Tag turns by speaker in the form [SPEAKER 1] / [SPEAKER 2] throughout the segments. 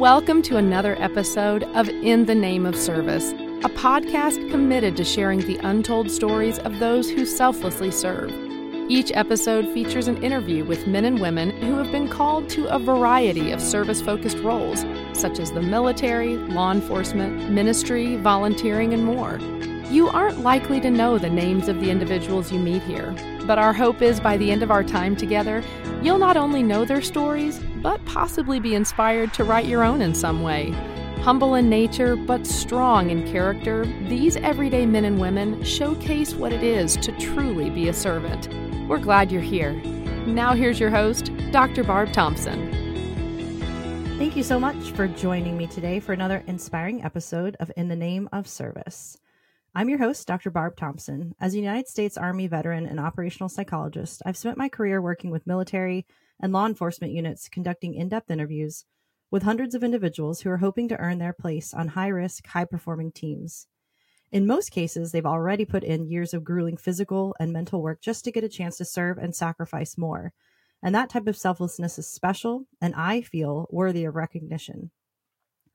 [SPEAKER 1] Welcome to another episode of In the Name of Service, a podcast committed to sharing the untold stories of those who selflessly serve. Each episode features an interview with men and women who have been called to a variety of service focused roles, such as the military, law enforcement, ministry, volunteering, and more. You aren't likely to know the names of the individuals you meet here, but our hope is by the end of our time together, you'll not only know their stories, but possibly be inspired to write your own in some way. Humble in nature, but strong in character, these everyday men and women showcase what it is to truly be a servant. We're glad you're here. Now, here's your host, Dr. Barb Thompson.
[SPEAKER 2] Thank you so much for joining me today for another inspiring episode of In the Name of Service. I'm your host, Dr. Barb Thompson. As a United States Army veteran and operational psychologist, I've spent my career working with military and law enforcement units conducting in depth interviews with hundreds of individuals who are hoping to earn their place on high risk, high performing teams. In most cases, they've already put in years of grueling physical and mental work just to get a chance to serve and sacrifice more. And that type of selflessness is special and I feel worthy of recognition.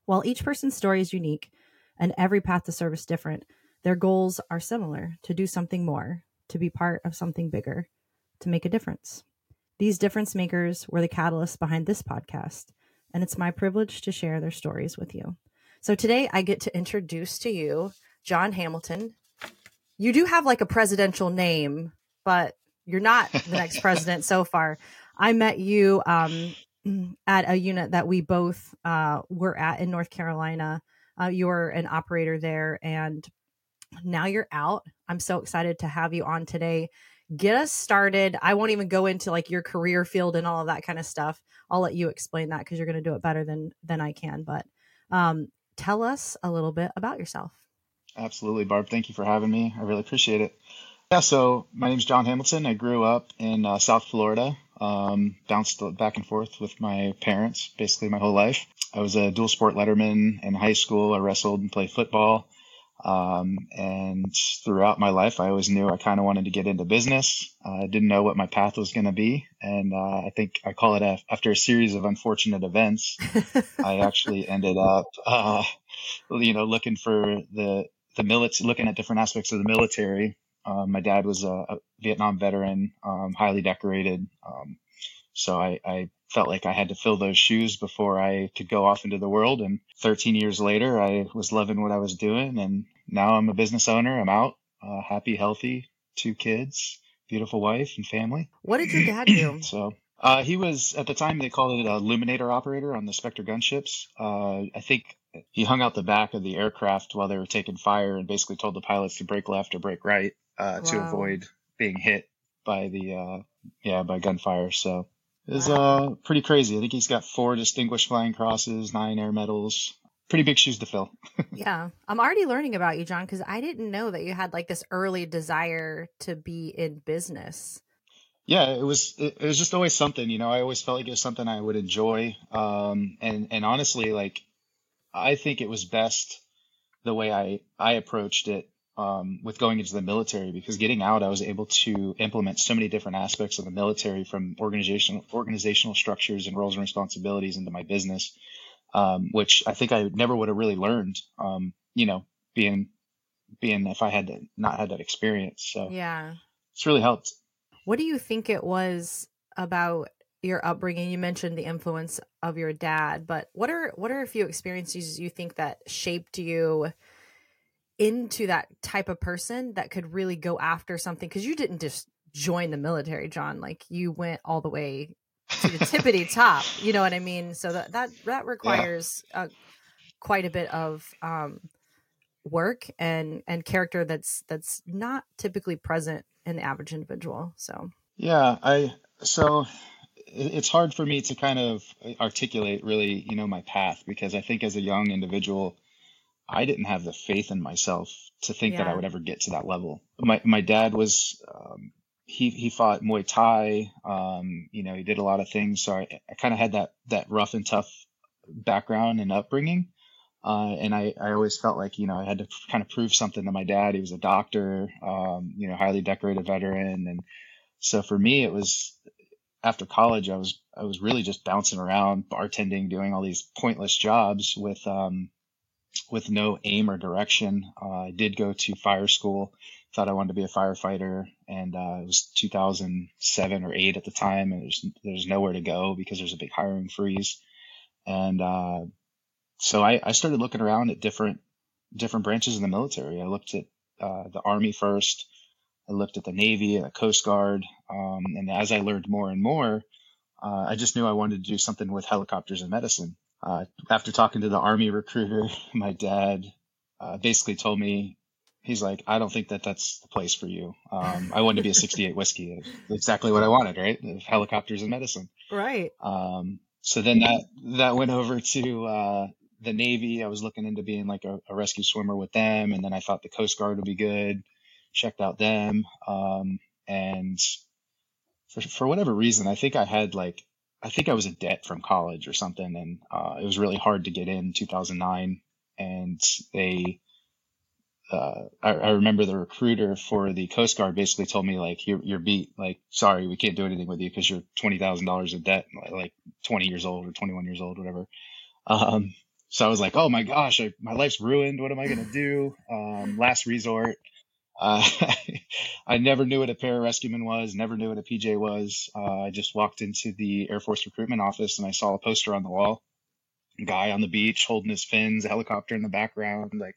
[SPEAKER 2] While each person's story is unique and every path to service different, their goals are similar to do something more, to be part of something bigger, to make a difference. These difference makers were the catalyst behind this podcast, and it's my privilege to share their stories with you. So today I get to introduce to you John Hamilton. You do have like a presidential name, but you're not the next president so far. I met you um, at a unit that we both uh, were at in North Carolina. Uh, you're an operator there, and now you're out. I'm so excited to have you on today. Get us started. I won't even go into like your career field and all of that kind of stuff. I'll let you explain that because you're going to do it better than than I can. But um, tell us a little bit about yourself.
[SPEAKER 3] Absolutely, Barb. Thank you for having me. I really appreciate it. Yeah, so my name's John Hamilton. I grew up in uh, South Florida, um, bounced back and forth with my parents basically my whole life. I was a dual sport letterman in high school. I wrestled and played football. Um, and throughout my life, I always knew I kind of wanted to get into business. Uh, I didn't know what my path was going to be. And uh, I think I call it a, after a series of unfortunate events, I actually ended up, uh, you know, looking for the, the military, looking at different aspects of the military. Um, my dad was a, a Vietnam veteran, um, highly decorated. Um, so I, I felt like I had to fill those shoes before I could go off into the world. And 13 years later, I was loving what I was doing. And now I'm a business owner. I'm out, uh, happy, healthy, two kids, beautiful wife and family.
[SPEAKER 2] What did your dad do?
[SPEAKER 3] so uh, he was, at the time, they called it a illuminator operator on the Spectre gunships. Uh, I think he hung out the back of the aircraft while they were taking fire and basically told the pilots to break left or break right uh, wow. to avoid being hit by the, uh, yeah, by gunfire. So is uh pretty crazy. I think he's got four distinguished flying crosses, nine air medals. Pretty big shoes to fill.
[SPEAKER 2] yeah. I'm already learning about you, John, because I didn't know that you had like this early desire to be in business.
[SPEAKER 3] Yeah, it was it, it was just always something, you know, I always felt like it was something I would enjoy. Um and and honestly, like I think it was best the way I I approached it um, with going into the military because getting out, I was able to implement so many different aspects of the military from organizational organizational structures and roles and responsibilities into my business, um, which I think I never would have really learned. Um, you know, being being if I had not had that experience. So
[SPEAKER 2] yeah,
[SPEAKER 3] it's really helped.
[SPEAKER 2] What do you think it was about your upbringing? You mentioned the influence of your dad, but what are what are a few experiences you think that shaped you? Into that type of person that could really go after something because you didn't just join the military john like you went all the way to the tippity top you know what i mean so that that that requires yeah. uh, quite a bit of um, work and and character that's that's not typically present in the average individual so
[SPEAKER 3] yeah i so it's hard for me to kind of articulate really you know my path because i think as a young individual I didn't have the faith in myself to think yeah. that I would ever get to that level. My my dad was um, he he fought Muay Thai. Um, you know, he did a lot of things. So I, I kind of had that that rough and tough background and upbringing. Uh, and I, I always felt like, you know, I had to kind of prove something to my dad. He was a doctor, um, you know, highly decorated veteran. And so for me, it was after college, I was, I was really just bouncing around, bartending, doing all these pointless jobs with um, with no aim or direction. Uh, I did go to fire school. Thought I wanted to be a firefighter, and uh, it was 2007 or eight at the time, and there's there's nowhere to go because there's a big hiring freeze, and uh, so I, I started looking around at different different branches of the military. I looked at uh, the Army first. I looked at the Navy the Coast Guard, um, and as I learned more and more, uh, I just knew I wanted to do something with helicopters and medicine. Uh, after talking to the Army recruiter, my dad uh, basically told me, he's like, I don't think that that's the place for you. Um, I wanted to be a 68 whiskey. Exactly what I wanted, right? Helicopters and medicine.
[SPEAKER 2] Right.
[SPEAKER 3] Um, so then that, that went over to, uh, the Navy. I was looking into being like a, a, rescue swimmer with them. And then I thought the Coast Guard would be good. Checked out them. Um, and for, for whatever reason, I think I had like, I think I was in debt from college or something. And, uh, it was really hard to get in 2009 and they, uh, I, I, remember the recruiter for the Coast Guard basically told me like, you're, you're beat. Like, sorry, we can't do anything with you because you're $20,000 in debt, like 20 years old or 21 years old, whatever. Um, so I was like, oh my gosh, I, my life's ruined. What am I to do? Um, last resort. Uh, I never knew what a pararescueman was, never knew what a PJ was. Uh, I just walked into the Air Force recruitment office and I saw a poster on the wall. Guy on the beach holding his fins, a helicopter in the background, like,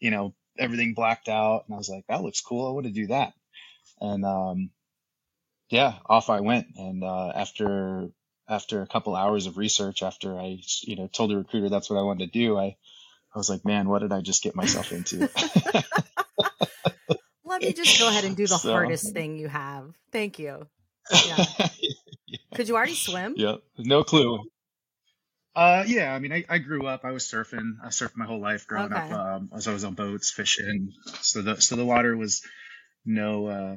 [SPEAKER 3] you know, everything blacked out. And I was like, that looks cool. I want to do that. And, um, yeah, off I went. And, uh, after, after a couple hours of research, after I, you know, told the recruiter that's what I wanted to do, I, I was like, man, what did I just get myself into?
[SPEAKER 2] Let me just go ahead and do the so, hardest thing you have. Thank you. Yeah. yeah. Could you already swim?
[SPEAKER 3] Yep. No clue. Uh, yeah, I mean, I, I grew up, I was surfing. I surfed my whole life growing okay. up. Um, as I was on boats, fishing. So the, so the water was no, uh,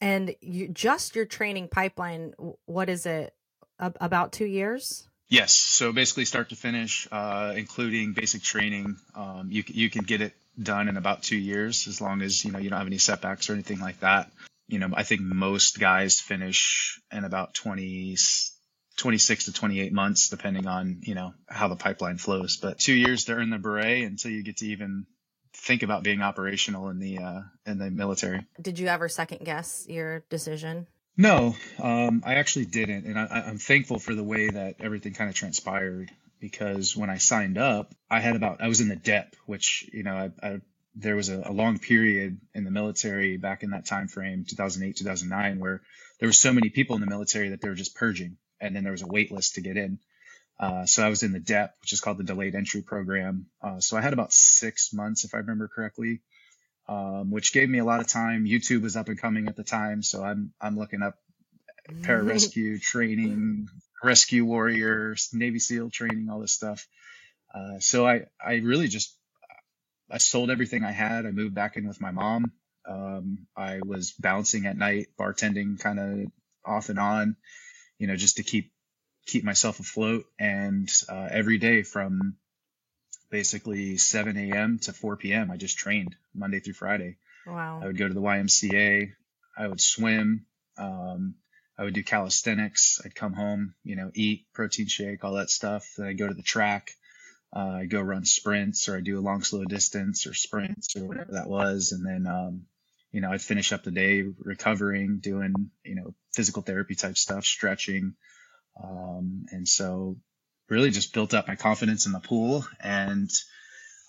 [SPEAKER 2] and you just your training pipeline, what is it? about two years?
[SPEAKER 3] Yes. So basically start to finish, uh, including basic training. Um, you, you can get it done in about two years as long as, you know, you don't have any setbacks or anything like that. You know, I think most guys finish in about 20, 26 to 28 months, depending on, you know, how the pipeline flows. But two years to earn the beret until you get to even think about being operational in the, uh, in the military.
[SPEAKER 2] Did you ever second guess your decision?
[SPEAKER 3] No, um, I actually didn't. And I, I'm thankful for the way that everything kind of transpired because when I signed up, I had about, I was in the DEP, which, you know, I, I there was a, a, long period in the military back in that time frame 2008 2009 where there were so many people in the military that they were just purging and then there was a wait list to get in. Uh, so I was in the DEP, which is called the Delayed Entry Program. Uh, so I had about six months, if I remember correctly, um, which gave me a lot of time. YouTube was up and coming at the time, so I'm I'm looking up pararescue training, rescue warriors, Navy SEAL training, all this stuff. Uh, so I I really just I sold everything I had. I moved back in with my mom. Um, I was bouncing at night, bartending kind of off and on you know, just to keep keep myself afloat. And uh, every day from basically 7 a.m. to 4 p.m., I just trained Monday through Friday.
[SPEAKER 2] Wow.
[SPEAKER 3] I would go to the YMCA. I would swim. Um, I would do calisthenics. I'd come home, you know, eat protein shake, all that stuff. Then I'd go to the track. Uh, I'd go run sprints or I'd do a long, slow distance or sprints or whatever that was. And then, um, you know, I'd finish up the day recovering, doing, you know, physical therapy type stuff, stretching. Um, and so really just built up my confidence in the pool and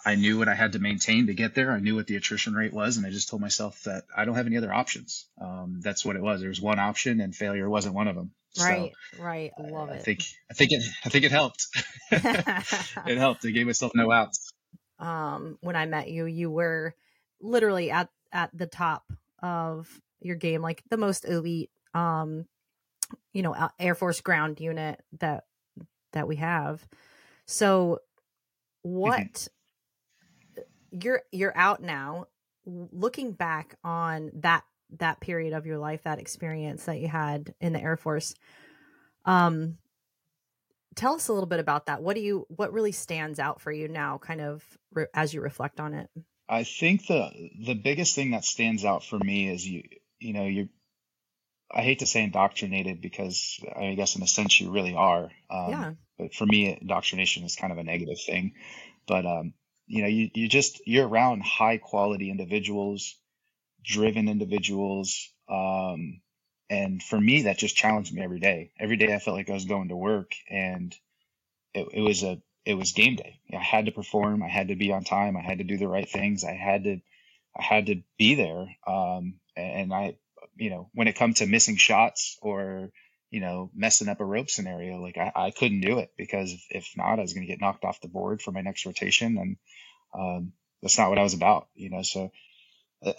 [SPEAKER 3] I knew what I had to maintain to get there. I knew what the attrition rate was. And I just told myself that I don't have any other options. Um, that's what it was. There was one option and failure wasn't one of them.
[SPEAKER 2] Right. So, right. I love
[SPEAKER 3] I,
[SPEAKER 2] it.
[SPEAKER 3] I think, I think it, I think it helped. it helped. I gave myself no outs.
[SPEAKER 2] Um, when I met you, you were literally at at the top of your game, like the most elite, um, you know, Air Force ground unit that that we have. So, what mm-hmm. You're you're out now, looking back on that that period of your life, that experience that you had in the Air Force. Um, tell us a little bit about that. What do you what really stands out for you now, kind of re- as you reflect on it?
[SPEAKER 3] I think the the biggest thing that stands out for me is you you know you I hate to say indoctrinated because I guess in a sense you really are. Um, yeah. But for me, indoctrination is kind of a negative thing. But um, you know, you you just you're around high quality individuals, driven individuals. Um, and for me, that just challenged me every day. Every day I felt like I was going to work and it, it was a it was game day. I had to perform. I had to be on time. I had to do the right things. I had to I had to be there. Um, and I, you know, when it come to missing shots or you know messing up a rope scenario, like I, I couldn't do it because if not, I was going to get knocked off the board for my next rotation, and um, that's not what I was about. You know, so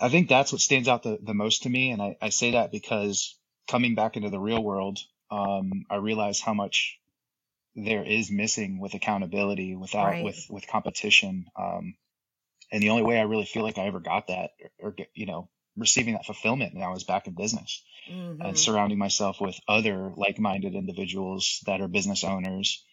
[SPEAKER 3] I think that's what stands out the, the most to me, and I, I say that because coming back into the real world, um, I realize how much there is missing with accountability without right. with with competition um, and the only way i really feel like i ever got that or, or you know receiving that fulfillment when i was back in business mm-hmm. and surrounding myself with other like-minded individuals that are business owners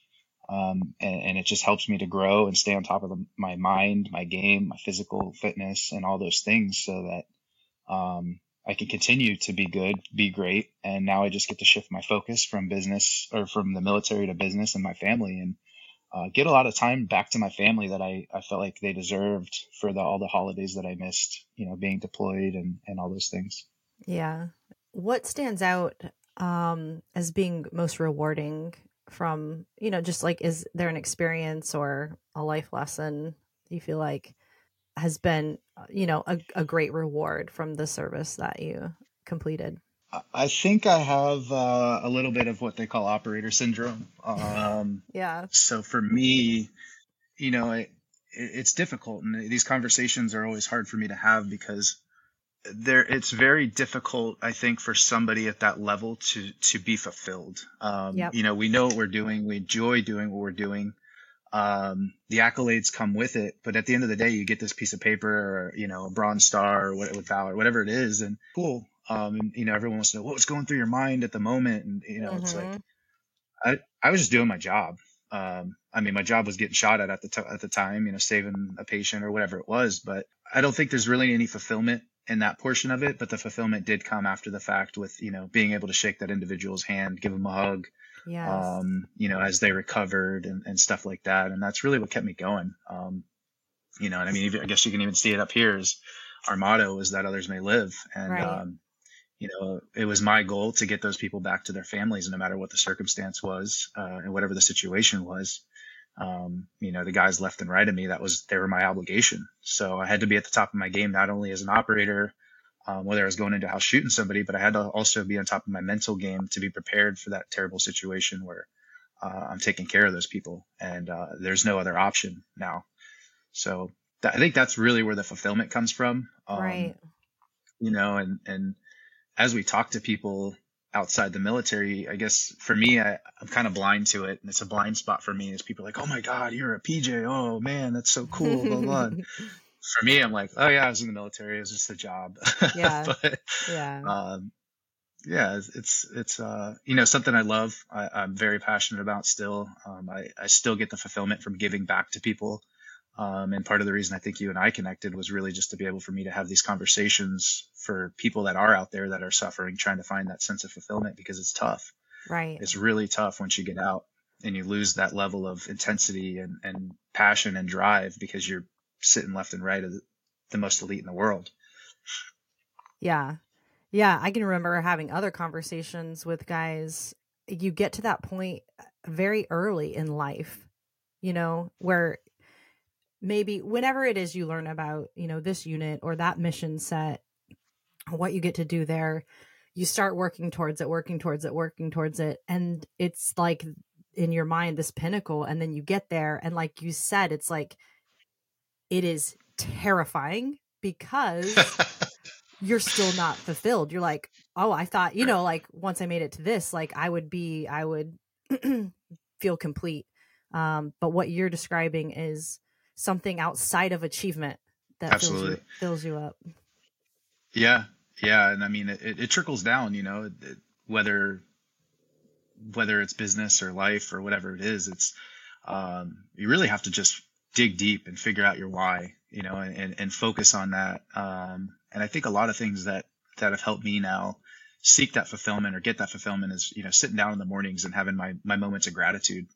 [SPEAKER 3] um, and, and, it just helps me to grow and stay on top of the, my mind my game my physical fitness and all those things so that um, I can continue to be good, be great. And now I just get to shift my focus from business or from the military to business and my family and uh, get a lot of time back to my family that I, I felt like they deserved for the, all the holidays that I missed, you know, being deployed and, and all those things.
[SPEAKER 2] Yeah. What stands out um, as being most rewarding from, you know, just like, is there an experience or a life lesson you feel like has been uh, you know a, a great reward from the service that you completed
[SPEAKER 3] I think I have uh, a little bit of what they call operator syndrome. Um,
[SPEAKER 2] yeah.
[SPEAKER 3] So for me, you know, it, it's difficult, and these conversations are always hard for me to have because there it's very difficult. I think for somebody at that level to to be fulfilled. Um, yep. You know, we know what we're doing. We enjoy doing what we're doing um, the accolades come with it. But at the end of the day, you get this piece of paper or, you know, a bronze star or what with valor, whatever it is. And cool. Um, and, you know, everyone wants to know what's going through your mind at the moment. And, you know, mm-hmm. it's like, mm-hmm. I, I was just doing my job. Um, I mean, my job was getting shot at at the, t- at the time, you know, saving a patient or whatever it was, but I don't think there's really any fulfillment in that portion of it. But the fulfillment did come after the fact with, you know, being able to shake that individual's hand, give them a hug,
[SPEAKER 2] yes.
[SPEAKER 3] um, you know, as they recovered and, and stuff like that. And that's really what kept me going. Um, you know, and I mean, I guess you can even see it up here is our motto is that others may live. And, right. um, you know, it was my goal to get those people back to their families, no matter what the circumstance was, uh, and whatever the situation was. Um, you know, the guys left and right of me, that was, they were my obligation. So I had to be at the top of my game, not only as an operator, um, whether I was going into house shooting somebody, but I had to also be on top of my mental game to be prepared for that terrible situation where uh, I'm taking care of those people and uh, there's no other option now. So th- I think that's really where the fulfillment comes from.
[SPEAKER 2] Um, right.
[SPEAKER 3] You know, and, and as we talk to people outside the military, I guess for me, I, am kind of blind to it. And it's a blind spot for me is people like, oh my God, you're a PJ. Oh man, that's so cool. blah, blah for me, I'm like, oh yeah, I was in the military. It was just a job.
[SPEAKER 2] Yeah.
[SPEAKER 3] but,
[SPEAKER 2] yeah.
[SPEAKER 3] Um, yeah, it's, it's, uh, you know, something I love. I, am very passionate about still. Um, I, I still get the fulfillment from giving back to people. Um, and part of the reason I think you and I connected was really just to be able for me to have these conversations for people that are out there that are suffering, trying to find that sense of fulfillment because it's tough.
[SPEAKER 2] Right.
[SPEAKER 3] It's really tough once you get out and you lose that level of intensity and, and passion and drive because you're sitting left and right of the, the most elite in the world.
[SPEAKER 2] Yeah. Yeah. I can remember having other conversations with guys. You get to that point very early in life, you know, where maybe whenever it is you learn about, you know, this unit or that mission set, what you get to do there, you start working towards it, working towards it, working towards it. And it's like in your mind, this pinnacle. And then you get there. And like you said, it's like, it is terrifying because you're still not fulfilled. You're like, oh, I thought, you know, like once I made it to this, like I would be, I would feel complete. Um, but what you're describing is something outside of achievement that
[SPEAKER 3] Absolutely.
[SPEAKER 2] Fills, you, fills you up.
[SPEAKER 3] Yeah. Yeah. And I mean, it, it trickles down, you know, it, whether, whether it's business or life or whatever it is, it's, um, you really have to just dig deep and figure out your why, you know, and, and focus on that. Um, and I think a lot of things that, that have helped me now seek that fulfillment or get that fulfillment is you know sitting down in the mornings and having my my moments of gratitude.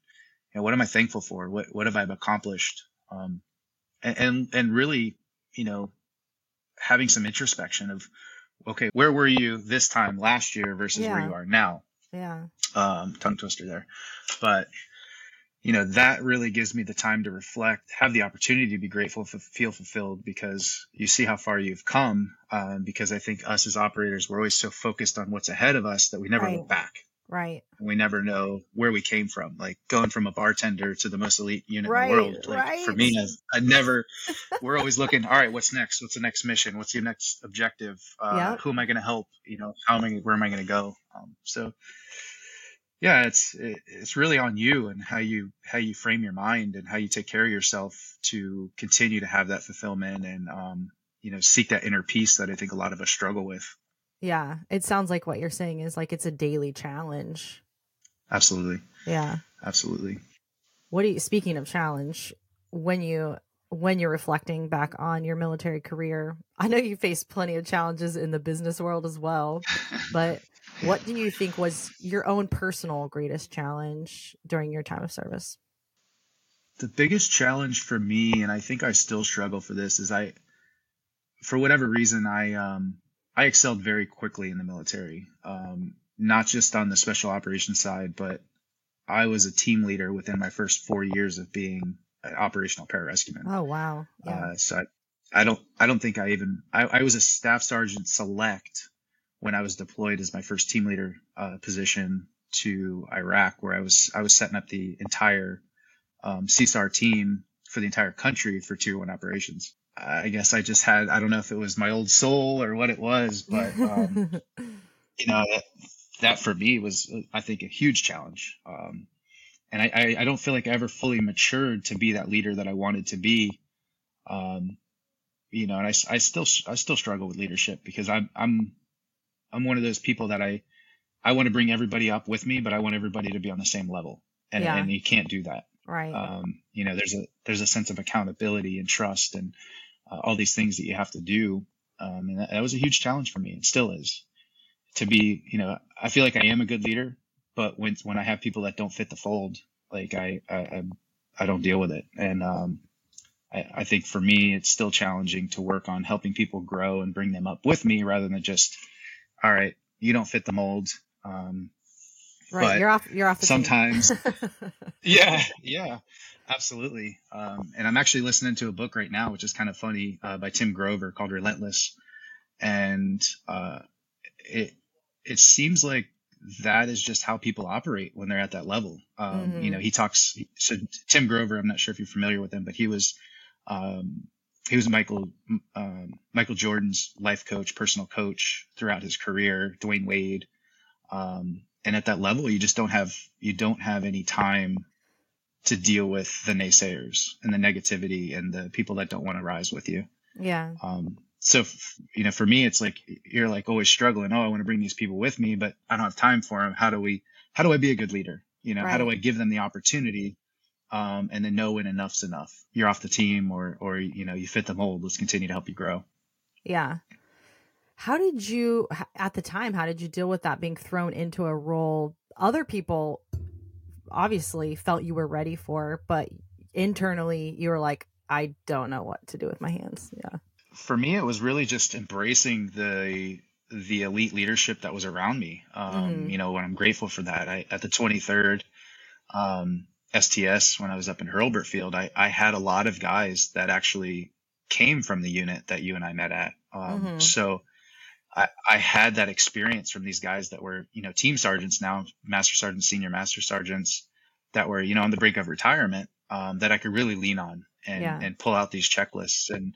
[SPEAKER 3] You know, what am I thankful for? What what have I accomplished? Um, and, and and really, you know, having some introspection of, okay, where were you this time last year versus
[SPEAKER 2] Yeah.
[SPEAKER 3] where you are now?
[SPEAKER 2] Yeah.
[SPEAKER 3] um, tongue twister there. But you know that really gives me the time to reflect, have the opportunity to be grateful, f- feel fulfilled because you see how far you've come. Um, because I think us as operators, we're always so focused on what's ahead of us that we never
[SPEAKER 2] Right.
[SPEAKER 3] look back.
[SPEAKER 2] Right.
[SPEAKER 3] And we never know where we came from. Like going from a bartender to the most elite unit
[SPEAKER 2] Right,
[SPEAKER 3] in the world. Like for me, I, I never. we're always looking. All right, what's next? What's the next mission? What's your next objective? Uh,
[SPEAKER 2] Yep.
[SPEAKER 3] Who am I going to help? You know, how am I? Where am I going to go? Um, so, yeah, it's it, it's really on you and how you how you frame your mind and how you take care of yourself to continue to have that fulfillment and um, you know seek that inner peace that I think a lot of us struggle with.
[SPEAKER 2] Yeah. It sounds like what you're saying is like it's a daily challenge.
[SPEAKER 3] Absolutely,
[SPEAKER 2] Yeah.
[SPEAKER 3] absolutely.
[SPEAKER 2] What do you speaking of challenge, when you when you're reflecting back on your military career, I know you faced plenty of challenges in the business world as well, but what do you think was your own personal greatest challenge during your time of service?
[SPEAKER 3] the biggest challenge for me and i think i still struggle for this is i for whatever reason i um i excelled very quickly in the military um not just on the special operations side but i was a team leader within my first four years of being an operational pararescueman
[SPEAKER 2] Oh wow. Yeah.
[SPEAKER 3] uh, so I, I don't I don't think I even I, I was a staff sergeant select when I was deployed as my first team leader uh, position to Iraq, where I was I was setting up the entire um, CSAR team for the entire country for Tier One operations. I guess I just had I don't know if it was my old soul or what it was, but um, you know that, that for me was I think a huge challenge. Um, and I, I, I don't feel like I ever fully matured to be that leader that I wanted to be. Um, you know, and I, I still I still struggle with leadership because I'm I'm I'm one of those people that I I want to bring everybody up with me, but I want everybody to be on the same level, and
[SPEAKER 2] Yeah.
[SPEAKER 3] and you can't do that.
[SPEAKER 2] right.
[SPEAKER 3] Um, you know, there's a there's a sense of accountability and trust and uh, all these things that you have to do. Um, and that, that was a huge challenge for me. It still is to be. You know, I feel like I am a good leader, but when when I have people that don't fit the fold, like I I, I, I don't deal with it. And um, I, I think for me, it's still challenging to work on helping people grow and bring them up with me rather than just, all right, you don't fit the mold. Um,
[SPEAKER 2] right.
[SPEAKER 3] but
[SPEAKER 2] You're off you're off
[SPEAKER 3] sometimes yeah, yeah, absolutely. Um, and I'm actually listening to a book right now, which is kind of funny, uh, by Tim Grover called Relentless. And uh, it it seems like that is just how people operate when they're at that level. Um,
[SPEAKER 2] Mhm.
[SPEAKER 3] You know, he talks. So Tim Grover, I'm not sure if you're familiar with him, but he was um, he was Michael um, Michael Jordan's life coach, personal coach throughout his career. Dwyane Wade. Um, and at that level, you just don't have you don't have any time to deal with the naysayers and the negativity and the people that don't want to rise with you.
[SPEAKER 2] yeah.
[SPEAKER 3] Um, so, f- you know, for me, it's like you're like always struggling. Oh, I want to bring these people with me, but I don't have time for them. How do we? How do I be a good leader? You know, how do I give them the opportunity? Um, and then know when enough's enough. You're off the team, or or you know, you fit the mold. Let's continue to help you grow.
[SPEAKER 2] Yeah. How did you, at the time, how did you deal with that being thrown into a role other people obviously felt you were ready for, but internally you were like, I don't know what to do with my hands. Yeah.
[SPEAKER 3] for me it was really just embracing the the elite leadership that was around me um,
[SPEAKER 2] Mhm.
[SPEAKER 3] you know and i'm grateful for that i at the 23rd um, sts when i was up in hurlburt field I, I had a lot of guys that actually came from the unit that you and i met at um,
[SPEAKER 2] Mhm.
[SPEAKER 3] so I, I had that experience from these guys that were you know team sergeants now master sergeants senior master sergeants that were you know on the brink of retirement um, that i could really lean on and,
[SPEAKER 2] Yeah.
[SPEAKER 3] and pull out these checklists and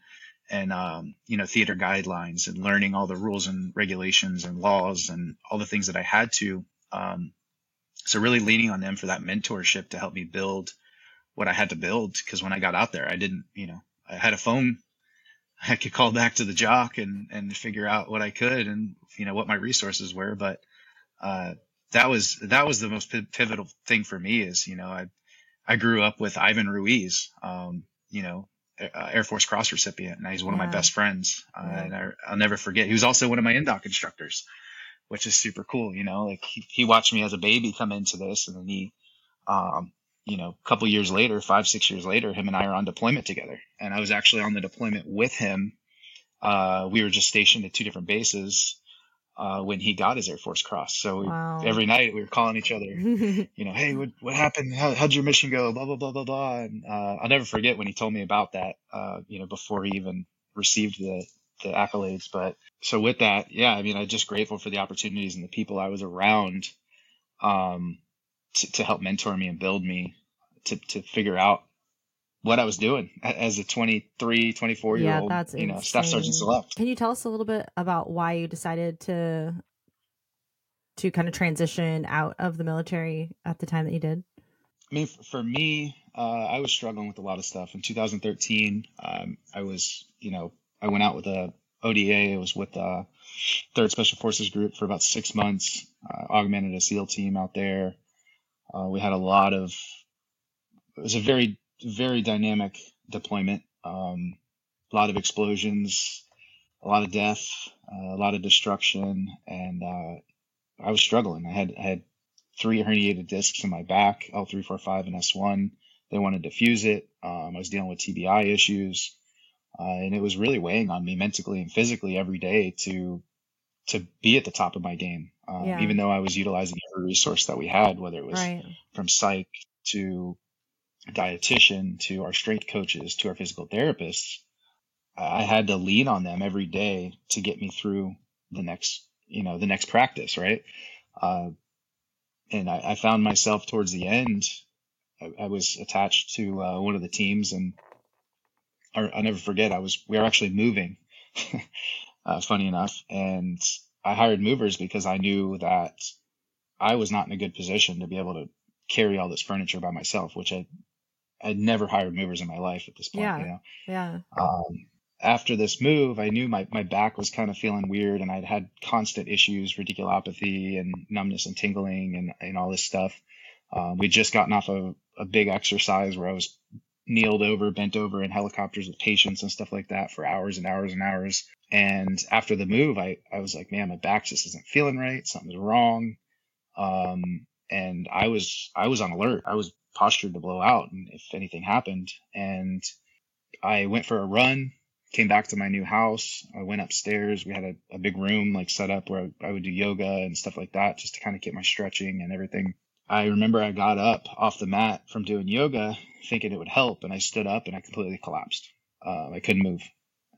[SPEAKER 3] and um, you know theater guidelines and learning all the rules and regulations and laws and all the things that I had to. Um, so really leaning on them for that mentorship to help me build what I had to build because when I got out there, I didn't, you know, I had a phone. I could call back to the JOC and and figure out what I could and you know what my resources were, but uh, that was that was the most pi- pivotal thing for me is you know I I grew up with Ivan Ruiz, um, you know, uh, Air Force Cross recipient, and he's one of my best friends. Uh,
[SPEAKER 2] Yeah.
[SPEAKER 3] And I, I'll never forget. He was also one of my indoc instructors, which is super cool. You know, like he, he watched me as a baby come into this, and then he, um, you know, a couple years later, five six years later, him and I are on deployment together, and I was actually on the deployment with him. Uh, we were just stationed at two different bases uh, when he got his Air Force Cross. So we,
[SPEAKER 2] Wow.
[SPEAKER 3] every night we were calling each other, you know, hey, what, what happened? How, how'd your mission go? Blah, blah, blah, blah, blah. And uh, I'll never forget when he told me about that, uh, you know, before he even received the, the accolades. But so with that, yeah, I mean, I'm just grateful for the opportunities and the people I was around um, to, to help mentor me and build me to, to figure out what I was doing as a 23, 24 year
[SPEAKER 2] yeah,
[SPEAKER 3] old,
[SPEAKER 2] that's
[SPEAKER 3] you know, staff sergeant select.
[SPEAKER 2] Can you tell us a little bit about why you decided to to kind of transition out of the military at the time that you did?
[SPEAKER 3] I mean, for me, uh, I was struggling with a lot of stuff. In 2013, um, I was, you know, I went out with a ODA. I was with the Third Special Forces Group for about six months. Uh, augmented a SEAL team out there. Uh, we had a lot of. It was a very, very dynamic deployment. Um, a lot of explosions, a lot of death, uh, a lot of destruction, and uh, I was struggling. I had I had three herniated discs in my back, L345 and S1. They wanted to fuse it. Um, I was dealing with TBI issues, uh, and it was really weighing on me mentally and physically every day to to be at the top of my game. Um,
[SPEAKER 2] Yeah.
[SPEAKER 3] Even though I was utilizing every resource that we had, whether it was
[SPEAKER 2] Right.
[SPEAKER 3] from psych to dietitian to our strength coaches to our physical therapists, I had to lean on them every day to get me through the next, you know, the next practice, right? Uh, and I, I found myself towards the end. I, I was attached to uh, one of the teams, and I, I'll never forget. I was we were actually moving, uh, funny enough, and I hired movers because I knew that I was not in a good position to be able to carry all this furniture by myself, which I I'd never hired movers in my life at this point.
[SPEAKER 2] Yeah.
[SPEAKER 3] You know?
[SPEAKER 2] Yeah.
[SPEAKER 3] um, after this move, I knew my, my back was kind of feeling weird and I'd had constant issues, radiculopathy and numbness and tingling and, and all this stuff. Um, we'd just gotten off a, a big exercise where I was kneeled over, bent over in helicopters with patients and stuff like that for hours and hours and hours. And after the move, I, I was like, man, my back just isn't feeling right. Something's wrong. Um, and I was, I was on alert. I was postured to blow out and if anything happened. And I went for a run, came back to my new house. I went upstairs. We had a, a big room like set up where I would do yoga and stuff like that just to kind of get my stretching and everything. I remember I got up off the mat from doing yoga thinking it would help and I stood up and I completely collapsed. Uh, I couldn't move.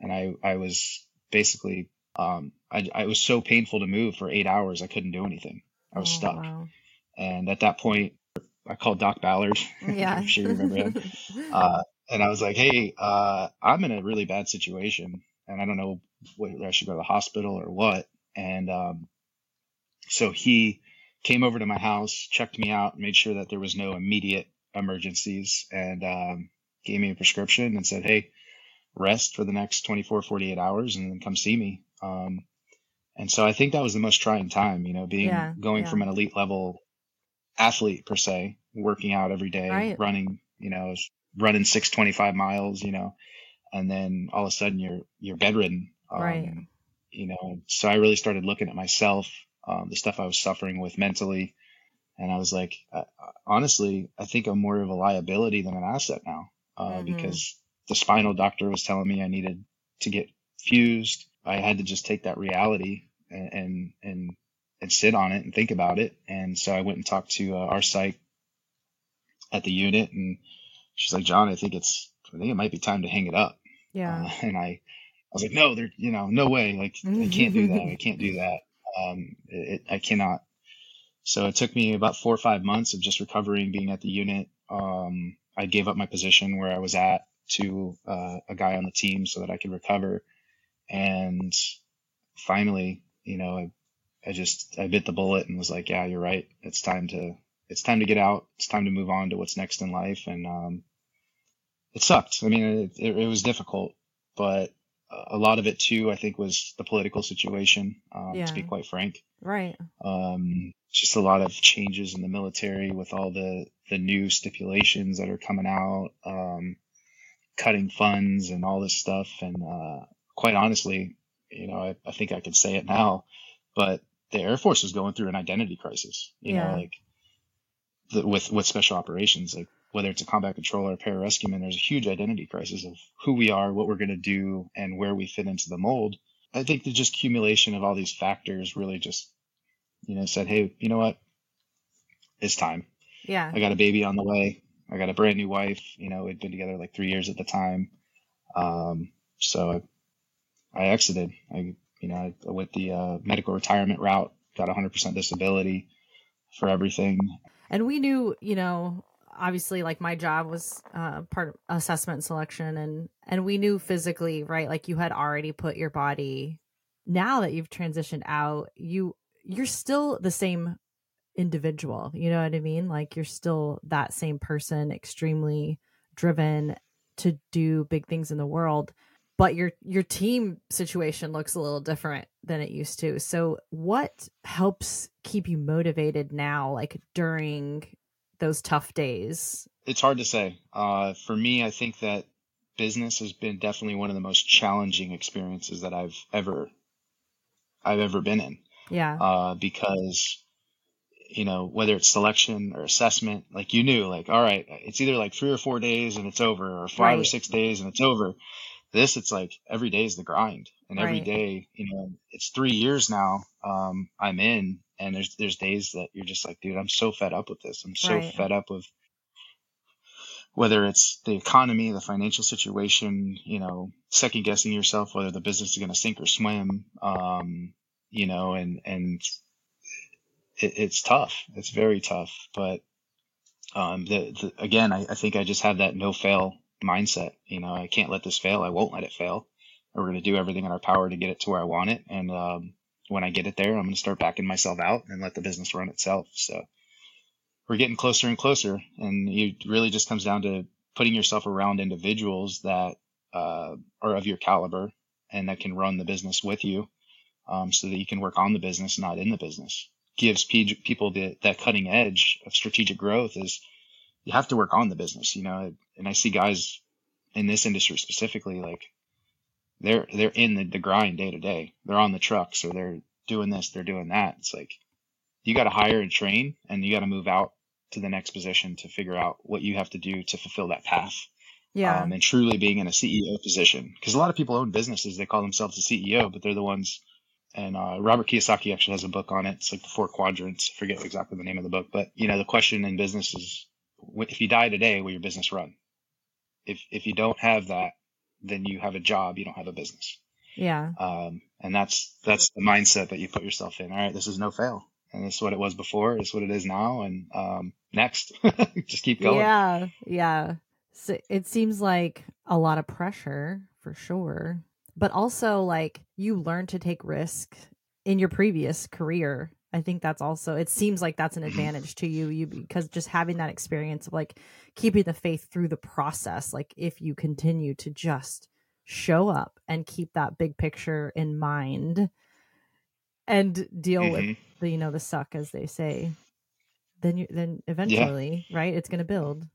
[SPEAKER 3] And I, I was basically, um, I, I was so painful to move for eight hours. I couldn't do anything. I was
[SPEAKER 2] Oh,
[SPEAKER 3] stuck.
[SPEAKER 2] Wow.
[SPEAKER 3] And at that point, I called Doc Ballard.
[SPEAKER 2] Yeah.
[SPEAKER 3] I'm sure you remember him. Uh, and I was like, hey, uh, I'm in a really bad situation and I don't know whether I should go to the hospital or what. And um, so he came over to my house, checked me out, made sure that there was no immediate emergencies, and um, gave me a prescription and said, hey, rest for the next 24, 48 hours and then come see me. Um, and so I think that was the most trying time, you know, being
[SPEAKER 2] Yeah,
[SPEAKER 3] going
[SPEAKER 2] yeah.
[SPEAKER 3] from an elite level athlete per se, working out every day,
[SPEAKER 2] Right.
[SPEAKER 3] running, you know, running 625 miles, you know, and then all of a sudden you're, you're bedridden. Um,
[SPEAKER 2] Right.
[SPEAKER 3] You know, so I really started looking at myself, um, the stuff I was suffering with mentally. And I was like, uh, honestly, I think I'm more of a liability than an asset now, uh,
[SPEAKER 2] Mhm.
[SPEAKER 3] because the spinal doctor was telling me I needed to get fused. I had to just take that reality and, and, and, and sit on it and think about it. And so I went and talked to uh, our psych at the unit and she's like, John, I think it's, I think it might be time to hang it up.
[SPEAKER 2] Yeah.
[SPEAKER 3] Uh, and I, I was like, no, there, you know, no way. Like, I can't do that. I can't do that. Um, it, I cannot. So it took me about four or five months of just recovering, being at the unit. Um, I gave up my position where I was at to uh, a guy on the team so that I could recover. And finally, you know, I, I just I bit the bullet and was like, yeah, you're right. It's time to it's time to get out. It's time to move on to what's next in life. And um, it sucked. I mean, it, it, it was difficult, but a lot of it too, I think, was the political situation. Um, To be quite frank,
[SPEAKER 2] Right.
[SPEAKER 3] um, just a lot of changes in the military with all the the new stipulations that are coming out, um, cutting funds and all this stuff. And uh, quite honestly, you know, I, I think I could say it now, but the Air Force was going through an identity crisis. You
[SPEAKER 2] Yeah.
[SPEAKER 3] know, like the, with with special operations, like whether it's a combat controller or a pararescueman, there's a huge identity crisis of who we are, what we're going to do, and where we fit into the mold. I think the just accumulation of all these factors really just, you know, said, hey, you know what? It's time.
[SPEAKER 2] Yeah.
[SPEAKER 3] I got a baby on the way. I got a brand new wife. You know, we'd been together like three years at the time. Um, so I, I exited. I, you know, I went the uh, medical retirement route, got 100% disability for everything.
[SPEAKER 2] And we knew, you know, obviously like my job was uh, part of assessment selection and and we knew physically, right? Like you had already put your body now that you've transitioned out, you you're still the same individual. You know what I mean? Like you're still that same person, extremely driven to do big things in the world but your your team situation looks a little different than it used to. So what helps keep you motivated now like during those tough days?
[SPEAKER 3] It's hard to say. Uh, for me, I think that business has been definitely one of the most challenging experiences that I've ever I've ever been in.
[SPEAKER 2] Yeah.
[SPEAKER 3] Uh, because you know whether it's selection or assessment, like you knew, like all right, it's either like three or four days and it's over, or five or six days and it's over. This, it's like every day is the grind, and every
[SPEAKER 2] Right.
[SPEAKER 3] day, you know, it's three years now. Um, I'm in, and there's there's days that you're just like, dude, I'm so fed up with this. I'm so
[SPEAKER 2] Right.
[SPEAKER 3] fed up with whether it's the economy, the financial situation, you know, second guessing yourself whether the business is going to sink or swim, um, you know, and and it, it's tough. It's very tough. But um, the, the again, I, I think I just have that no fail mindset. You know, I can't let this fail. I won't let it fail. We're going to do everything in our power to get it to where I want it. And um, when I get it there, I'm going to start backing myself out and let the business run itself. So we're getting closer and closer. And it really just comes down to putting yourself around individuals that uh, are of your caliber and that can run the business with you um, so that you can work on the business, not in the business. Gives pe- people the, that cutting edge of strategic growth is you have to work on the business, you know. And I see guys in this industry specifically, like they're they're in the, the grind day to day. They're on the truck, so they're doing this, they're doing that. It's like you got to hire and train, and you got to move out to the next position to figure out what you have to do to fulfill that path
[SPEAKER 2] Yeah.
[SPEAKER 3] um, and truly being in a CEO position. Because a lot of people own businesses, they call themselves a CEO, but they're the ones. And uh, Robert Kiyosaki actually has a book on it. It's like the four quadrants. I forget exactly the name of the book, but you know, the question in business is, if you die today, will your business run? If if you don't have that, then you have a job. You don't have a business.
[SPEAKER 2] yeah.
[SPEAKER 3] Um, and that's that's the mindset that you put yourself in. All right, this is no fail, and this is what it was before. It's what it is now, and um, next, just keep going.
[SPEAKER 2] Yeah. Yeah. So it seems like a lot of pressure for sure, but also like you learn to take risk in your previous career. I think that's also it seems like that's an advantage to you you because just having that experience of like keeping the faith through the process like if you continue to just show up and keep that big picture in mind and deal with
[SPEAKER 3] Mhm.
[SPEAKER 2] the you know the suck as they say then you then eventually right it's going to build.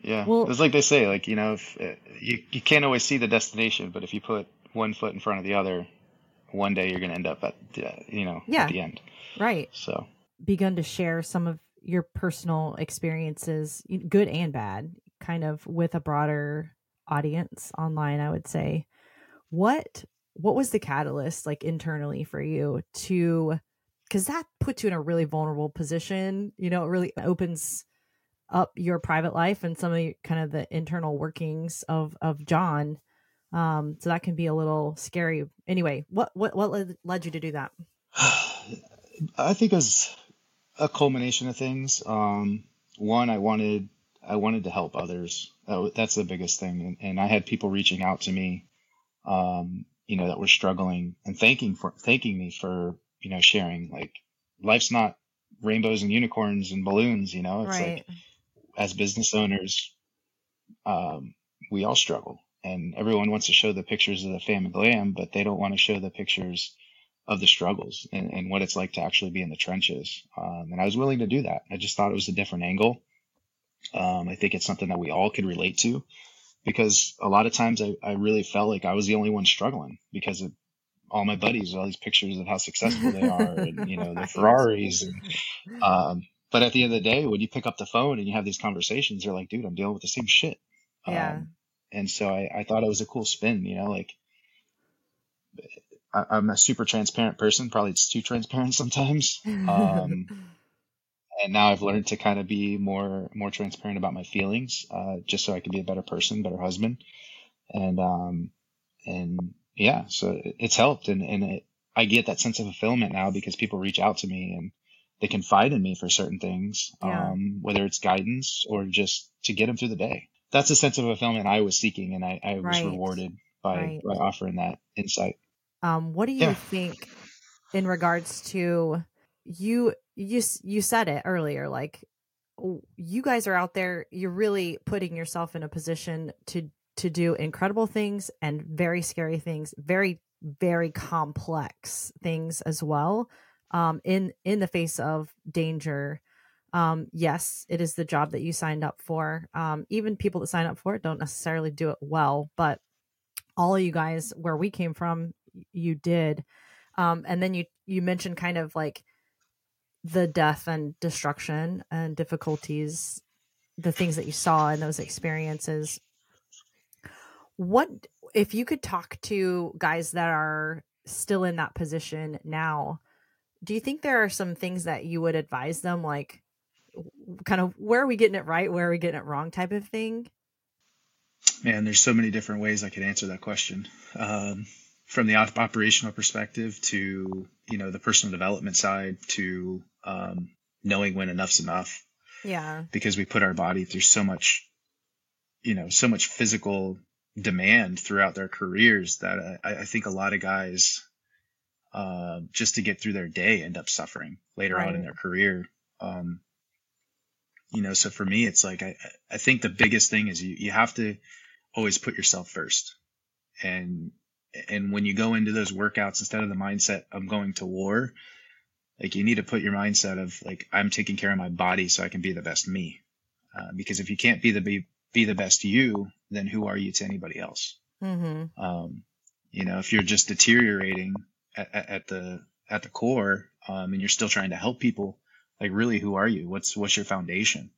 [SPEAKER 3] Yeah,
[SPEAKER 2] Well-
[SPEAKER 3] it's like they say, like you know, if uh, you you can't always see the destination, but if you put one foot in front of the other, one day you're going to end up at the, you know
[SPEAKER 2] Yeah.
[SPEAKER 3] at the end.
[SPEAKER 2] right
[SPEAKER 3] So
[SPEAKER 2] begun to share some of your personal experiences good and bad kind of with a broader audience online i would say what what was the catalyst like internally for you to because that puts you in a really vulnerable position you know it really opens up your private life and some of your, kind of the internal workings of of john um so that can be a little scary anyway what what what led, you to do that
[SPEAKER 3] I think as a culmination of things, um, one I wanted I wanted to help others. That, that's the biggest thing, and, and I had people reaching out to me, um, you know, that were struggling and thanking for thanking me for you know sharing. Like life's not rainbows and unicorns and balloons. You know, it's
[SPEAKER 2] right
[SPEAKER 3] like as business owners, um, we all struggle, and everyone wants to show the pictures of the fam and glam, but they don't want to show the pictures of the struggles and, and what it's like to actually be in the trenches. Um, and I was willing to do that. I just thought it was a different angle. Um, I think it's something that we all could relate to because a lot of times I, I really felt like I was the only one struggling because of all my buddies all these pictures of how successful they are and you know the Ferraris and um, but at the end of the day when you pick up the phone and you have these conversations you're like dude I'm dealing with the same shit
[SPEAKER 2] yeah
[SPEAKER 3] um, and so I, I thought it was a cool spin you know like I, I'm a super transparent person probably it's too transparent sometimes um, and now I've learned to kind of be more more transparent about my feelings uh, just so I can be a better person better husband and um and yeah, so it's helped, and and it, I get that sense of fulfillment now because people reach out to me and they confide in me for certain things,
[SPEAKER 2] Yeah.
[SPEAKER 3] um, whether it's guidance or just to get them through the day. That's a sense of fulfillment I was seeking, and I, I was
[SPEAKER 2] Right.
[SPEAKER 3] rewarded by
[SPEAKER 2] Right.
[SPEAKER 3] by offering that insight.
[SPEAKER 2] um what do you
[SPEAKER 3] Yeah.
[SPEAKER 2] think in regards to you you you said it earlier like you guys are out there you're really putting yourself in a position to to do incredible things and very scary things very very complex things as well um in in the face of danger um yes it is the job that you signed up for. Um even people that sign up for it don't necessarily do it well but all of you guys where we came from you did. Um and then you you mentioned kind of like the death and destruction and difficulties the things that you saw in those experiences. What if you could talk to guys that are still in that position now do you think there are some things that you would advise them like kind of where are we getting it right? Where are we getting it wrong? type of thing.
[SPEAKER 3] Man, there's so many different ways I could answer that question. Um, from the op- operational perspective to, you know, the personal development side to um, knowing when enough's enough.
[SPEAKER 2] Yeah.
[SPEAKER 3] Because we put our body through so much, you know, so much physical demand throughout their careers that I, I think a lot of guys, uh, just to get through their day, end up suffering later on in their career. Um, you know, so for me, it's like I, I think the biggest thing is you, you have to always put yourself first. And and when you go into those workouts, instead of the mindset I'm going to war, like you need to put your mindset of like I'm taking care of my body so I can be the best me. Uh, because if you can't be the be, be the best you, then who are you to anybody else?
[SPEAKER 2] mm-hmm
[SPEAKER 3] Um, you know, if you're just deteriorating at, at, at the at the core, um, and you're still trying to help people, like really, who are you? What's what's your foundation?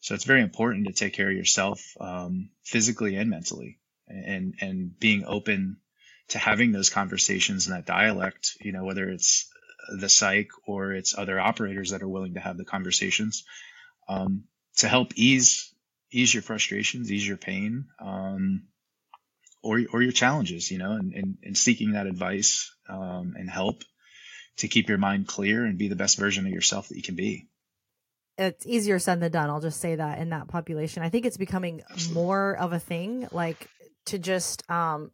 [SPEAKER 3] So it's very important to take care of yourself, um, physically and mentally, and and being open to having those conversations and that dialect. You know, whether it's the psych or it's other operators that are willing to have the conversations um, to help ease ease your frustrations, ease your pain, um, or or your challenges. You know, and and, and seeking that advice um, and help to keep your mind clear and be the best version of yourself that you can be.
[SPEAKER 2] it's easier said than done. I'll just say that in that population, I think it's becoming
[SPEAKER 3] Absolutely.
[SPEAKER 2] more of a thing, like to just um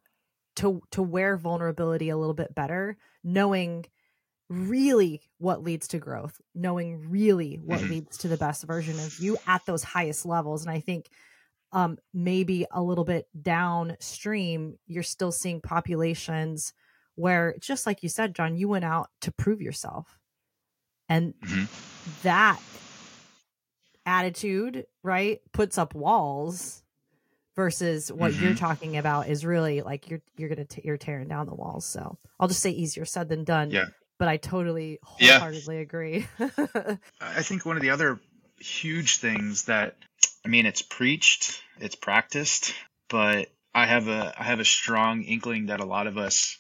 [SPEAKER 2] to to wear vulnerability a little bit better, knowing really what leads to growth, knowing really what
[SPEAKER 3] Mhm.
[SPEAKER 2] leads to the best version of you at those highest levels. And I think um maybe a little bit downstream, you're still seeing populations where just like you said, John, you went out to prove yourself. And
[SPEAKER 3] Mhm.
[SPEAKER 2] that attitude, right, puts up walls versus what you're
[SPEAKER 3] Mhm.
[SPEAKER 2] talking about is really like you're you're gonna t- you're tearing down the walls. So I'll just say easier said than done.
[SPEAKER 3] Yeah.
[SPEAKER 2] But I totally
[SPEAKER 3] Yeah.
[SPEAKER 2] wholeheartedly agree.
[SPEAKER 3] I think one of the other huge things that I mean it's preached, it's practiced, but I have a I have a strong inkling that a lot of us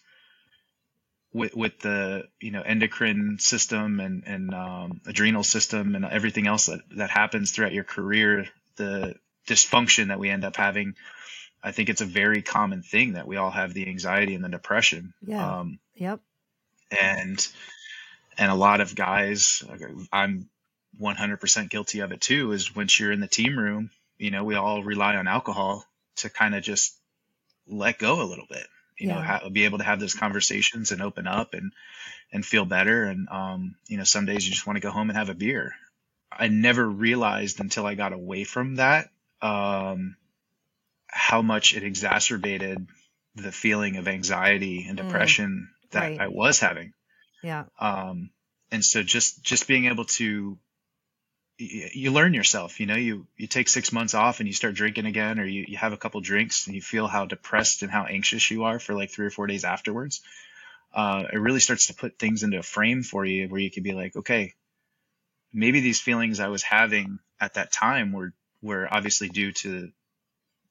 [SPEAKER 3] with with the you know endocrine system and and um, adrenal system and everything else that that happens throughout your career, the dysfunction that we end up having, I think it's a very common thing that we all have the anxiety and the depression.
[SPEAKER 2] Yeah.
[SPEAKER 3] Um,
[SPEAKER 2] yep.
[SPEAKER 3] and and a lot of guys i'm 100% guilty of it too is once you're in the team room you know we all rely on alcohol to kind of just let go a little bit you know ha- be able to have those conversations and open up and and feel better and um you know some days you just want to go home and have a beer i never realized until i got away from that um how much it exacerbated the feeling of anxiety and
[SPEAKER 2] Mm.
[SPEAKER 3] depression that
[SPEAKER 2] Right.
[SPEAKER 3] i was having
[SPEAKER 2] Yeah.
[SPEAKER 3] um, and so just just being able to you learn yourself you know you you take six months off and you start drinking again or you, you have a couple drinks and you feel how depressed and how anxious you are for like three or four days afterwards uh, it really starts to put things into a frame for you where you can be like, okay, maybe these feelings I was having at that time were were obviously due to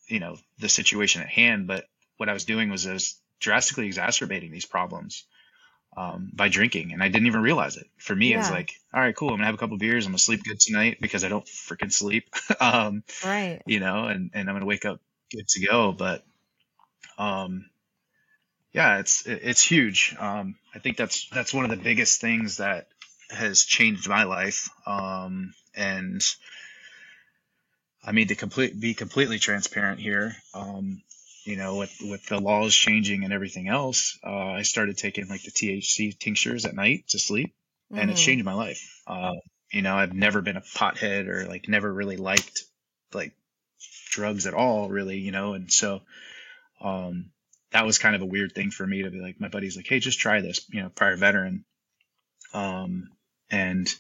[SPEAKER 3] you know the situation at hand, but what I was doing was I was drastically exacerbating these problems um, by drinking, and I didn't even realize it. For me, yeah. it's like, all right, cool. I'm gonna have a couple beers. I'm gonna sleep good tonight because I don't freaking sleep. um,
[SPEAKER 2] right.
[SPEAKER 3] You know, and and I'm gonna wake up good to go. But um, yeah, it's it's huge. Um, I think that's that's one of the biggest things that has changed my life. Um, and I mean to complete be completely transparent here. Um, you know, with with the laws changing and everything else, uh, I started taking like the THC tinctures at night to sleep, mm. and it's mm-hmm. changed my life. Uh, you know, I've never been a pothead or like never really liked like drugs at all, really. You know, and so um, that was kind of a weird thing for me to be like, my buddy's like, hey, just try this. You know, prior veteran, um, and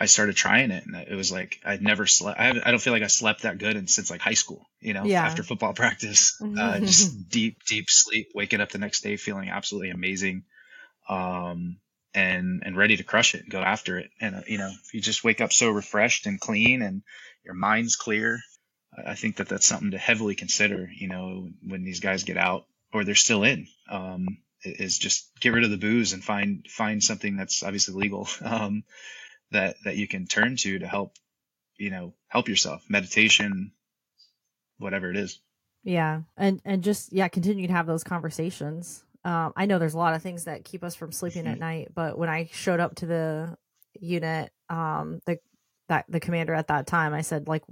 [SPEAKER 3] I started trying it, and it was like I'd never slept. I, I don't feel like I slept that good and since like high school. You know, yeah. after football practice, uh, just deep, deep sleep, waking up the next day feeling absolutely amazing, um, and and ready to crush it and go after it. And uh, you know, if you just wake up so refreshed and clean, and your mind's clear, I think that that's something to heavily consider. You know, when these guys get out or they're still in. Um, is just get rid of the booze and find find something that's obviously legal um, that that you can turn to to help you know help yourself meditation whatever it is.
[SPEAKER 2] Yeah. And and just yeah continue to have those conversations. Um, i know there's a lot of things that keep us from sleeping at night but when i showed up to the unit um the that the commander at that time i said like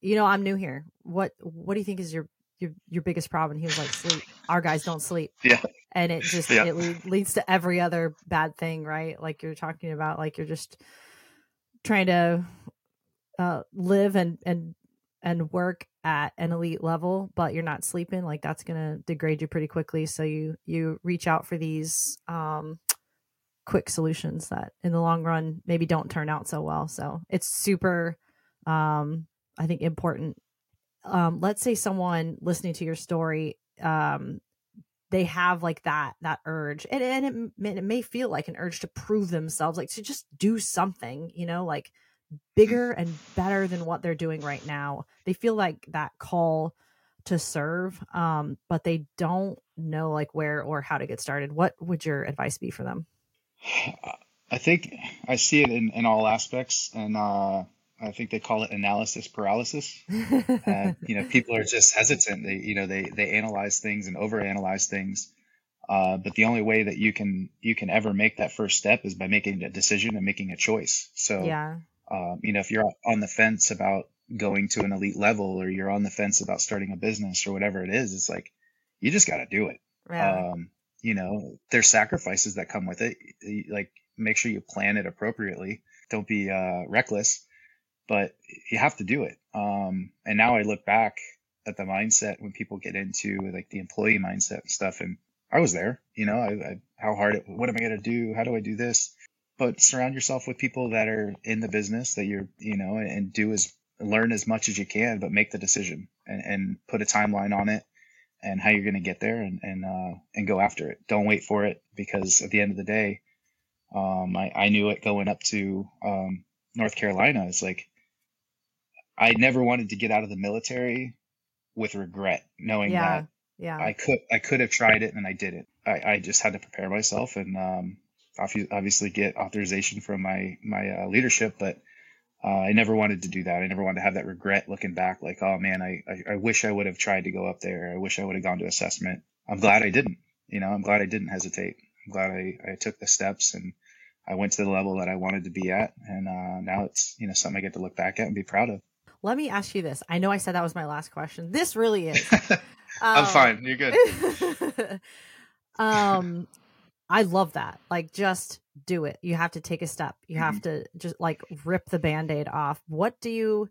[SPEAKER 2] you know i'm new here. What what do you think is your your your biggest problem? He was like sleep. Our guys don't sleep.
[SPEAKER 3] Yeah
[SPEAKER 2] and it just yeah. it leads to every other bad thing right? Like you're talking about like you're just trying to uh, live and and and work at an elite level but you're not sleeping like that's gonna degrade you pretty quickly. So you you reach out for these um quick solutions that in the long run maybe don't turn out so well. So it's super um i think important. Um let's say someone listening to your story um they have like that that urge and, and it, it may feel like an urge to prove themselves like to just do something you know like bigger and better than what they're doing right now. They feel like that call to serve um but they don't know like where or how to get started. What would your advice be for them?
[SPEAKER 3] I think i see it in, in all aspects and uh I think they call it analysis paralysis. and, you know, people are just hesitant. They, you know, they, they analyze things and overanalyze things. Uh, but the only way that you can, you can ever make that first step is by making a decision and making a choice. So,
[SPEAKER 2] yeah.
[SPEAKER 3] Um, you know, if you're on the fence about going to an elite level or you're on the fence about starting a business or whatever it is, it's like, you just got to do it.
[SPEAKER 2] Yeah.
[SPEAKER 3] Um, you know, there's sacrifices that come with it. Like, make sure you plan it appropriately. Don't be, uh, reckless but you have to do it. Um, and now I look back at the mindset when people get into like the employee mindset and stuff, and I was there. You know, I, I, how hard it. What am I going to do? How do I do this? But surround yourself with people that are in the business that you're, you know, and, and do as learn as much as you can, but make the decision and, and put a timeline on it and how you're going to get there and and uh, and go after it. Don't wait for it because at the end of the day, um, I, I knew it going up to um, North Carolina. It's like I never wanted to get out of the military with regret, knowing
[SPEAKER 2] yeah,
[SPEAKER 3] that
[SPEAKER 2] yeah.
[SPEAKER 3] I could I could have tried it and I didn't. I, I just had to prepare myself and um, obviously get authorization from my my uh, leadership, but uh, I never wanted to do that. I never wanted to have that regret looking back, like, oh man, I, I, I wish I would have tried to go up there. I wish I would have gone to assessment. I'm glad I didn't. You know, I'm glad I didn't hesitate. I'm glad I, I took the steps and I went to the level that I wanted to be at, and uh, now it's you know something I get to look back at and be proud of.
[SPEAKER 2] Let me ask you this. I know I said that was my last question. This really is.
[SPEAKER 3] I'm um, fine. You're good.
[SPEAKER 2] um, I love that. Like, just do it. You have to take a step. You have mm-hmm. to just like rip the band aid off. What do you,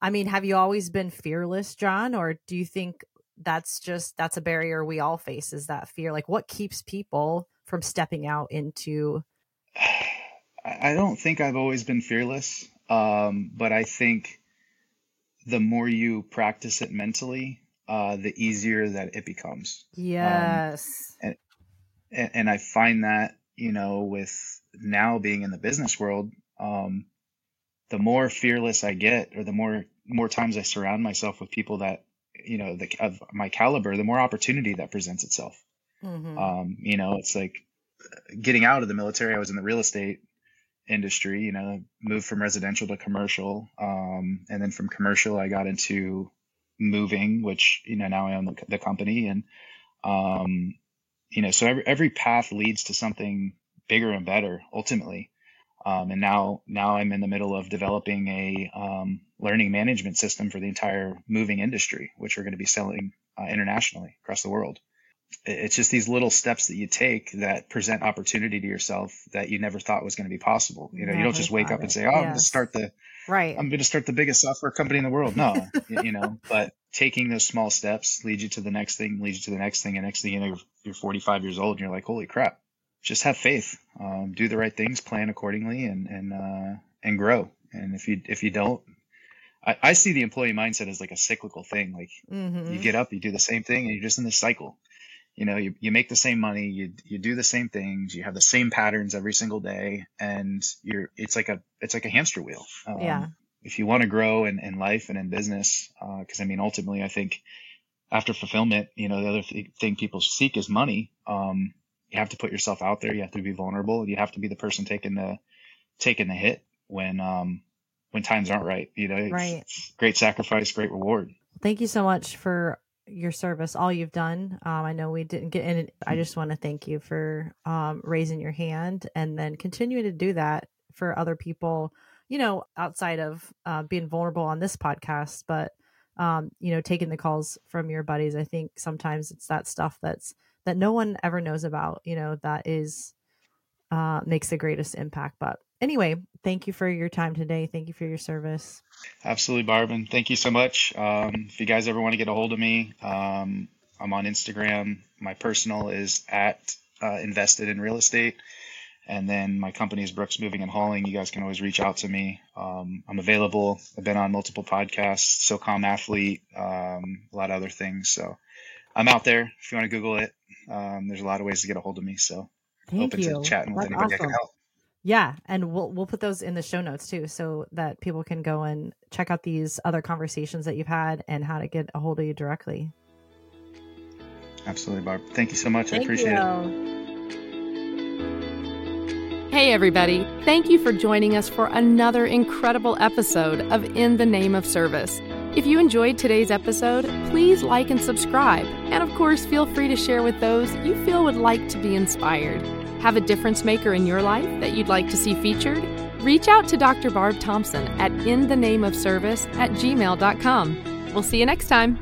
[SPEAKER 2] I mean, have you always been fearless, John? Or do you think that's just, that's a barrier we all face is that fear? Like, what keeps people from stepping out into?
[SPEAKER 3] I don't think I've always been fearless. Um, but I think the more you practice it mentally, uh, the easier that it becomes.
[SPEAKER 2] Yes.
[SPEAKER 3] Um, and, and, I find that you know with now being in the business world, um, the more fearless I get, or the more more times I surround myself with people that you know the, of my caliber, the more opportunity that presents itself. Mm-hmm. Um, you know, it's like getting out of the military. I was in the real estate industry. You know, moved from residential to commercial, um, and then from commercial, I got into moving, which you know now I own the, the company, and um, you know, so every every path leads to something bigger and better ultimately. Um, and now, now I'm in the middle of developing a um, learning management system for the entire moving industry, which we're going to be selling uh, internationally across the world. It's just these little steps that you take that present opportunity to yourself that you never thought was going to be possible. You know, never you don't just wake up it. and say, "Oh, yes. I'm going to start the
[SPEAKER 2] right.
[SPEAKER 3] I'm going to start the biggest software company in the world." No, you know, but taking those small steps leads you to the next thing, leads you to the next thing, and next thing you know, you're, you're 45 years old and you're like, "Holy crap!" just have faith, um, do the right things, plan accordingly, and and uh, and grow. And if you if you don't, I, I see the employee mindset as like a cyclical thing. Like mm-hmm. you get up, you do the same thing, and you're just in this cycle. You know, you, you make the same money, you you do the same things, you have the same patterns every single day, and you're it's like a it's like a hamster wheel.
[SPEAKER 2] Um, yeah.
[SPEAKER 3] If you want to grow in, in life and in business, because uh, I mean, ultimately, I think after fulfillment, you know, the other th- thing people seek is money. Um, you have to put yourself out there. You have to be vulnerable. You have to be the person taking the taking the hit when um when times aren't right. You know,
[SPEAKER 2] right.
[SPEAKER 3] great sacrifice, great reward.
[SPEAKER 2] Thank you so much for your service, all you've done. Um, I know we didn't get in. I just want to thank you for um, raising your hand and then continuing to do that for other people. You know, outside of uh, being vulnerable on this podcast, but um, you know, taking the calls from your buddies. I think sometimes it's that stuff that's that no one ever knows about, you know, that is uh, makes the greatest impact. But anyway, thank you for your time today. Thank you for your service.
[SPEAKER 3] Absolutely, Barbin. Thank you so much. Um, if you guys ever want to get a hold of me, um, I'm on Instagram. My personal is at uh, invested in real estate. And then my company is Brooks Moving and Hauling. You guys can always reach out to me. Um, I'm available. I've been on multiple podcasts, SOCOM Athlete, um, a lot of other things. So I'm out there. If you want to Google it, um, there's a lot of ways to get a hold of me. So
[SPEAKER 2] Thank
[SPEAKER 3] open
[SPEAKER 2] you.
[SPEAKER 3] to chatting with That's anybody awesome. I can help.
[SPEAKER 2] Yeah, and we'll we'll put those in the show notes too, so that people can go and check out these other conversations that you've had and how to get a hold of you directly.
[SPEAKER 3] Absolutely, Barb. Thank you so much.
[SPEAKER 2] Thank
[SPEAKER 3] I appreciate
[SPEAKER 2] you.
[SPEAKER 1] it. Hey, everybody. Thank you for joining us for another incredible episode of In the Name of Service. If you enjoyed today's episode, please like and subscribe. And of course, feel free to share with those you feel would like to be inspired. Have a difference maker in your life that you'd like to see featured? Reach out to Dr. Barb Thompson at inthenameofservice at gmail.com. We'll see you next time.